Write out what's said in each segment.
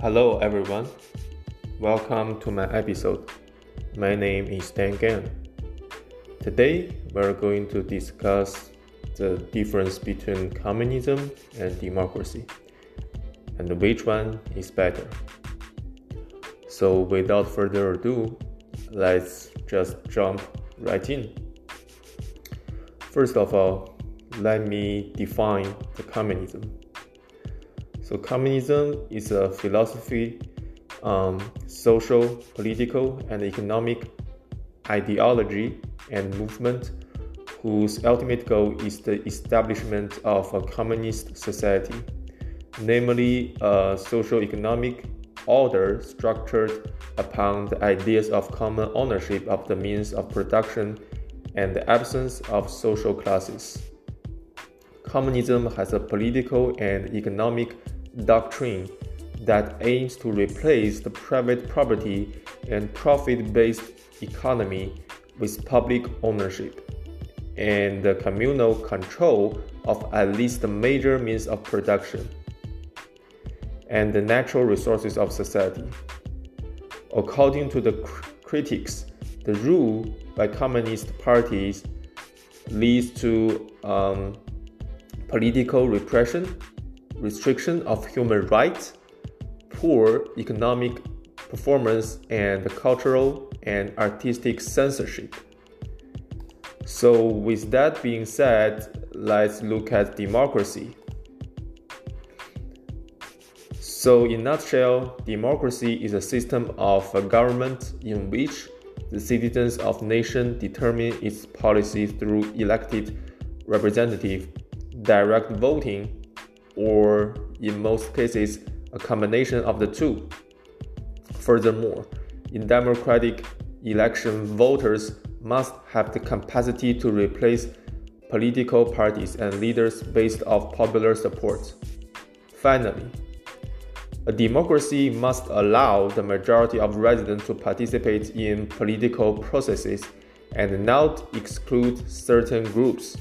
Hello, everyone. Welcome to my episode. My name is Dan Gan. Today, we're going to discuss the difference between communism and democracy and which one is better. So, without further ado, let's just jump right in. First of all, let me define the communism. So, communism is a philosophy, um, social, political, and economic ideology and movement whose ultimate goal is the establishment of a communist society, namely a social economic order structured upon the ideas of common ownership of the means of production and the absence of social classes. Communism has a political and economic doctrine that aims to replace the private property and profit based economy with public ownership and the communal control of at least the major means of production and the natural resources of society. According to the cr- critics, the rule by communist parties leads to um, political repression, restriction of human rights, poor economic performance, and cultural and artistic censorship. So, with that being said, let's look at democracy. So, in nutshell, democracy is a system of a government in which the citizens of nation determine its policies through elected representative, direct voting, or in most cases, a combination of the two. Furthermore, in democratic election, voters must have the capacity to replace political parties and leaders based off popular support. Finally, a democracy must allow the majority of residents to participate in political processes and not exclude certain groups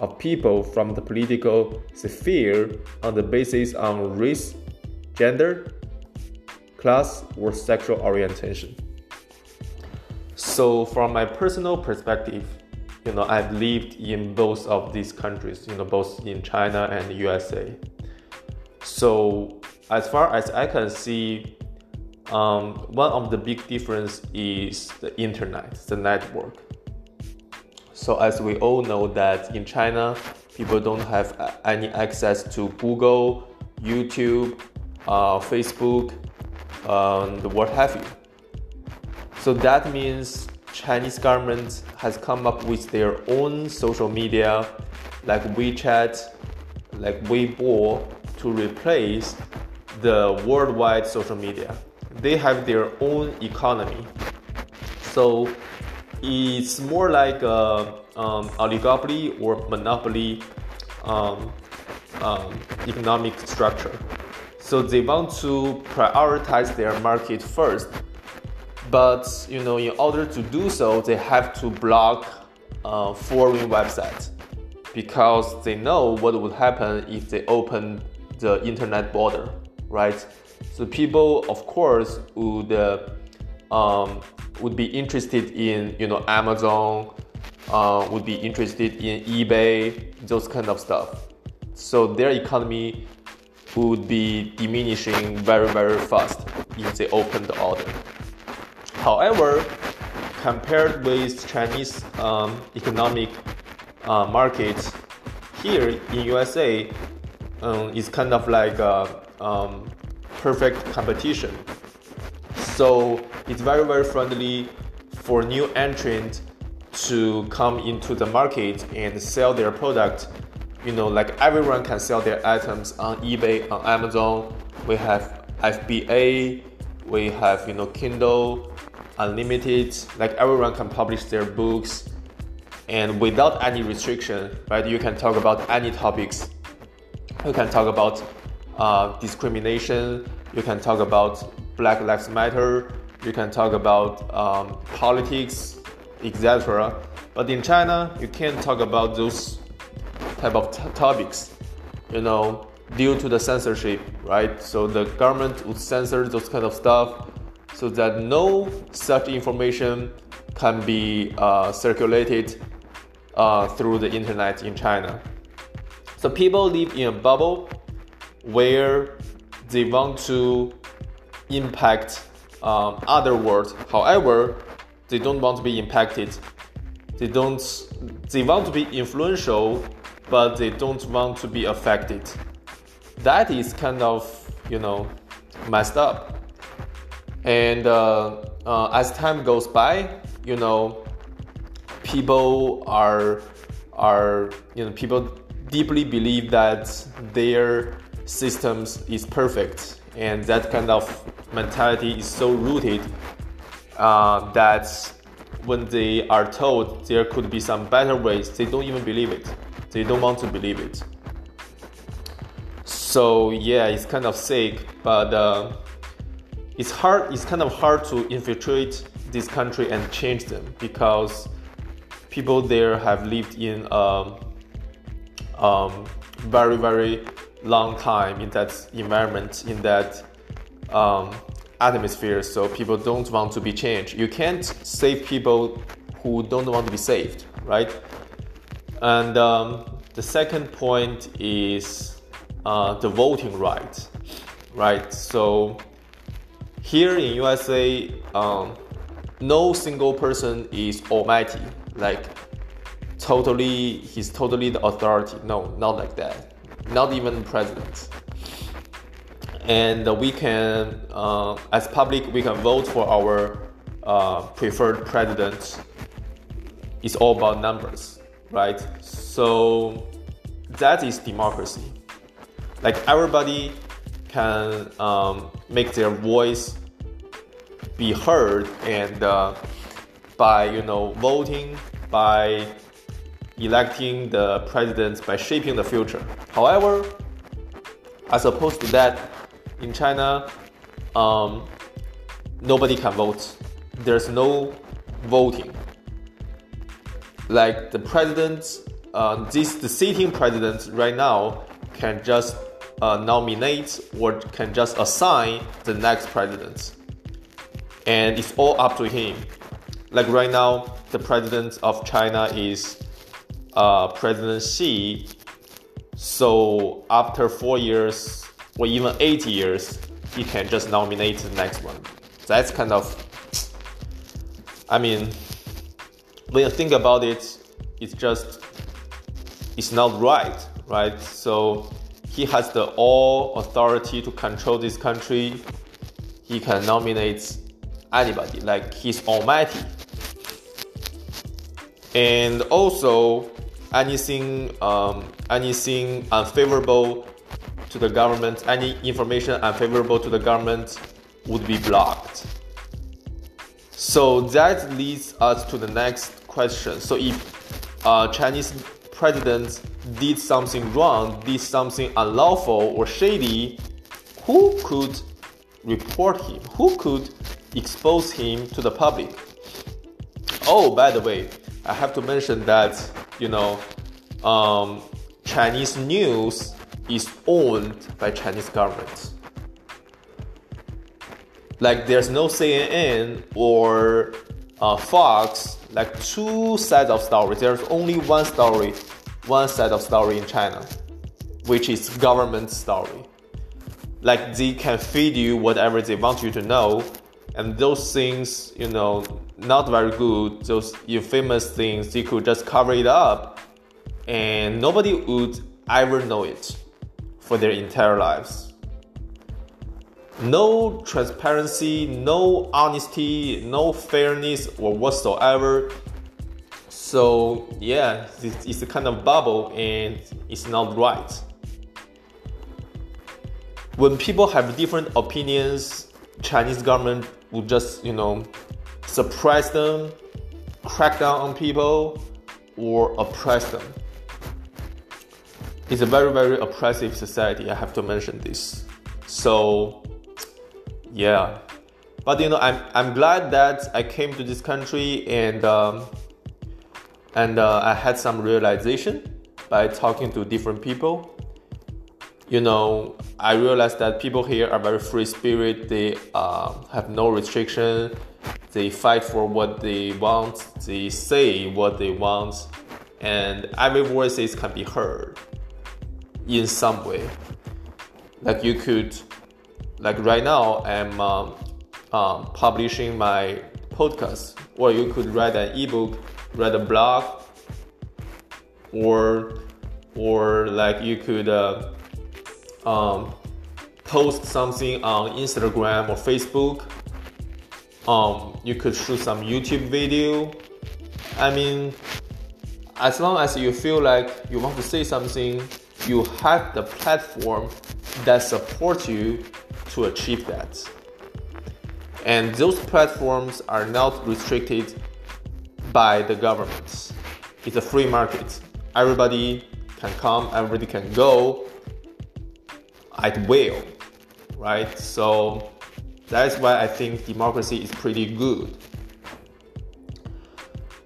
of people from the political sphere on the basis of race, gender, class, or sexual orientation. So, from my personal perspective, you know, I've lived in both of these countries, you know, both in China and USA. So, as far as I can see, um, one of the big difference is the internet, the network. So as we all know that in China, people don't have any access to Google, YouTube, uh, Facebook, and what have you. So that means Chinese government has come up with their own social media like WeChat, like Weibo to replace the worldwide social media. They have their own economy. So it's more like a um, oligopoly or monopoly um, um, economic structure. So they want to prioritize their market first. But you know, in order to do so, they have to block uh, foreign websites because they know what would happen if they open the internet border right? So people, of course, would uh, um, would be interested in you know Amazon, uh, would be interested in eBay, those kind of stuff. So their economy would be diminishing very very fast if they open the order. However, compared with Chinese um, economic uh, markets, here in USA, um, kind of like uh, um, perfect competition. So it's very very friendly for new entrants to come into the market and sell their product. You know, like everyone can sell their items on eBay, on Amazon. We have FBA, we have you know Kindle, Unlimited. Like everyone can publish their books, and without any restriction, right? You can talk about any topics. You can talk about uh, discrimination. You can talk about Black Lives Matter. You can talk about um, politics, etc. But in China, you can't talk about those type of t- topics. You know, due to the censorship, right? So the government would censor those kind of stuff so that no such information can be uh, circulated uh, through the internet in China. So people live in a bubble where they want to impact um, other world. However, they don't want to be impacted. They don't. They want to be influential, but they don't want to be affected. That is kind of you know messed up. And uh, uh, as time goes by, you know, people are are you know people deeply believe that their systems is perfect, and that kind of mentality is so rooted uh, that when they are told there could be some better ways, they don't even believe it. They don't want to believe it. So yeah, it's kind of sick, but uh, it's hard. It's kind of hard to infiltrate this country and change them because people there have lived in um, um, very very long time in that environment in that um, atmosphere so people don't want to be changed. You can't save people who don't want to be saved right? And um, the second point is uh, the voting right right? So here in usa um, no single person is almighty like totally he's totally the authority. No not like that not even president and we can, uh, as public, we can vote for our uh, preferred president. It's all about numbers, right? So that is democracy. Like everybody can um, make their voice be heard, and uh, by you know voting, by electing the presidents, by shaping the future. However, as opposed to that, in China, um, nobody can vote. There's no voting. Like the president, uh, this the sitting president right now can just uh, nominate or can just assign the next president, and it's all up to him. Like right now, the president of China is uh, President Xi. So after four years, or even eight years, he can just nominate the next one. That's kind of, I mean, when you think about it, it's just, it's not right, right? So he has the all authority to control this country. He can nominate anybody, like he's almighty. And also, anything, um, anything unfavorable to the government, any information unfavorable to the government would be blocked. So that leads us to the next question. So if uh, Chinese president did something wrong, did something unlawful or shady, who could report him? Who could expose him to the public? Oh, by the way, I have to mention that you know um, Chinese news is owned by Chinese government. Like there's no CNN or uh, Fox, like two sides of story. There's only one story, one side of story in China, which is government story. Like they can feed you whatever they want you to know, and those things, you know, not very good. Those infamous things, they could just cover it up, and nobody would ever know it for their entire lives. No transparency, no honesty, no fairness or whatsoever. So yeah, it's a kind of bubble and it's not right. When people have different opinions, Chinese government will just, you know, suppress them, crack down on people, or oppress them. It's a very, very oppressive society. I have to mention this. So, yeah. But you know, I'm, I'm glad that I came to this country and um, and uh, I had some realization by talking to different people. you know, I realized that people here are very free spirit. They uh, have no restriction. They fight for what they want. They say what they want, and every voices can be heard in some way. Like you could, like right now, I'm um, um, publishing my podcast, or you could write an ebook, write a blog, or or like you could uh, um, post something on Instagram or Facebook. Um, you could shoot some YouTube video. I mean, as long as you feel like you want to say something, you have the platform that supports you to achieve that. And those platforms are not restricted by the government. It's a free market. Everybody can come, everybody can go at will, right? So that's why I think democracy is pretty good.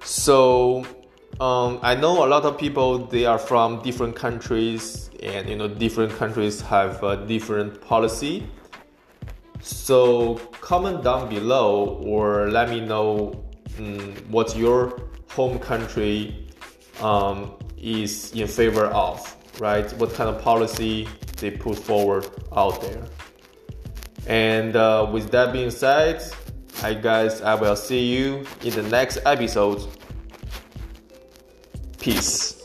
So um, I know a lot of people they are from different countries, and you know different countries have a different policy. So comment down below or let me know um, what your home country um, is in favor of, right? What kind of policy they put forward out there. And uh, with that being said, hi guys, I will see you in the next episode. Peace.